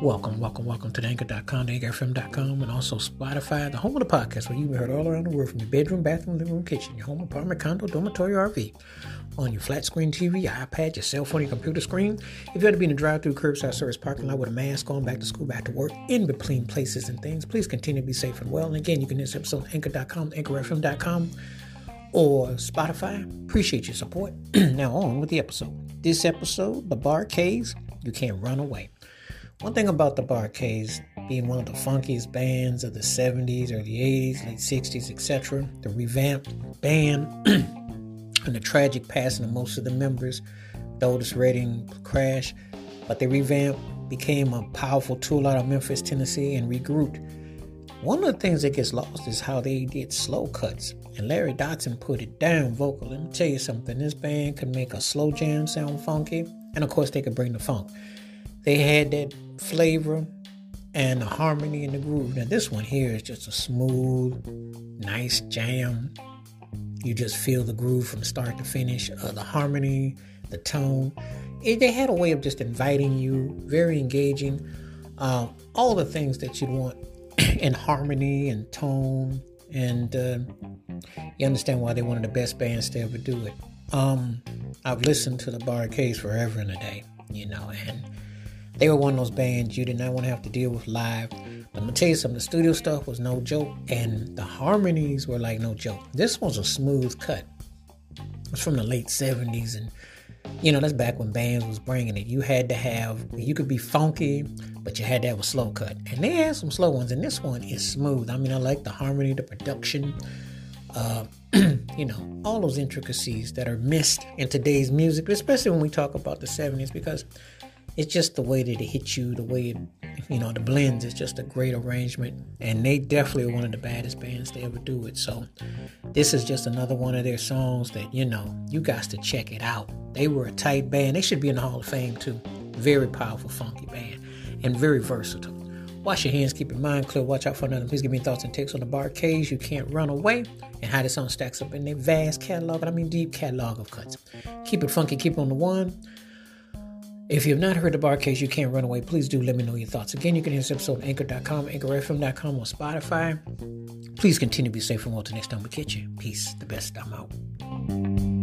Welcome, welcome, welcome to the anchor.com, the anchorfm.com, and also Spotify, the home of the podcast where you can be heard all around the world from your bedroom, bathroom, living room, kitchen, your home, apartment, condo, dormitory, RV, on your flat screen TV, your iPad, your cell phone, your computer screen. If you had to be in a drive through curbside service parking lot with a mask on, back to school, back to work, in between places and things, please continue to be safe and well. And again, you can this episode on anchor.com, anchorfm.com, or Spotify. Appreciate your support. now, on with the episode. This episode, the Bar-Kays, you can't run away. One thing about the Bar-Kays being one of the funkiest bands of the 70s, early 80s, late 60s, etc., the revamped band, and the tragic passing of most of the members, the Otis Redding crash, but the revamped, became a powerful tool out of Memphis, Tennessee, and regrouped. One of the things that gets lost is how they did slow cuts, and Larry Dodson put it down vocal. Let me tell you something: this band could make a slow jam sound funky, and of course, they could bring the funk. They had that flavor and the harmony in the groove. Now, this one here is just a smooth, nice jam. You just feel the groove from start to finish. Uh, the harmony, the tone. It, they had a way of just inviting you, very engaging. Uh, all the things that you'd want in harmony and tone. And uh, you understand why they're one of the best bands to ever do it. Um, I've listened to the Bar-Kays forever and a day, you know, and they were one of those bands you did not want to have to deal with live. But I'm gonna tell you something, the studio stuff was no joke, and the harmonies were like no joke. This was a smooth cut. It was from the late 70s, and you know, that's back when bands was bringing it. You had to have, you could be funky, but you had to have a slow cut. And they had some slow ones, and this one is smooth. I mean, I like the harmony, the production, uh, you know, all those intricacies that are missed in today's music, especially when we talk about the 70s, because it's just the way that it hits you, the way it, you know, the blends is just a great arrangement. And they definitely are one of the baddest bands to ever do it. So this is just another one of their songs that, you know, you guys to check it out. They were a tight band. They should be in the Hall of Fame too. Very powerful, funky band. And very versatile. Wash your hands, keep your mind clear, watch out for another. Please give me thoughts and takes on the Bar-Kays. You can't run away and how this song stacks up in their vast catalog, and I mean deep catalog of cuts. Keep it funky, keep it on the one. If you have not heard the Bar-Kays, you can't run away. Please do let me know your thoughts. Again, you can hear this episode on anchor.com, anchorfm.com, or Spotify. Please continue to be safe and well till next time we catch you. Peace. The best. I'm out.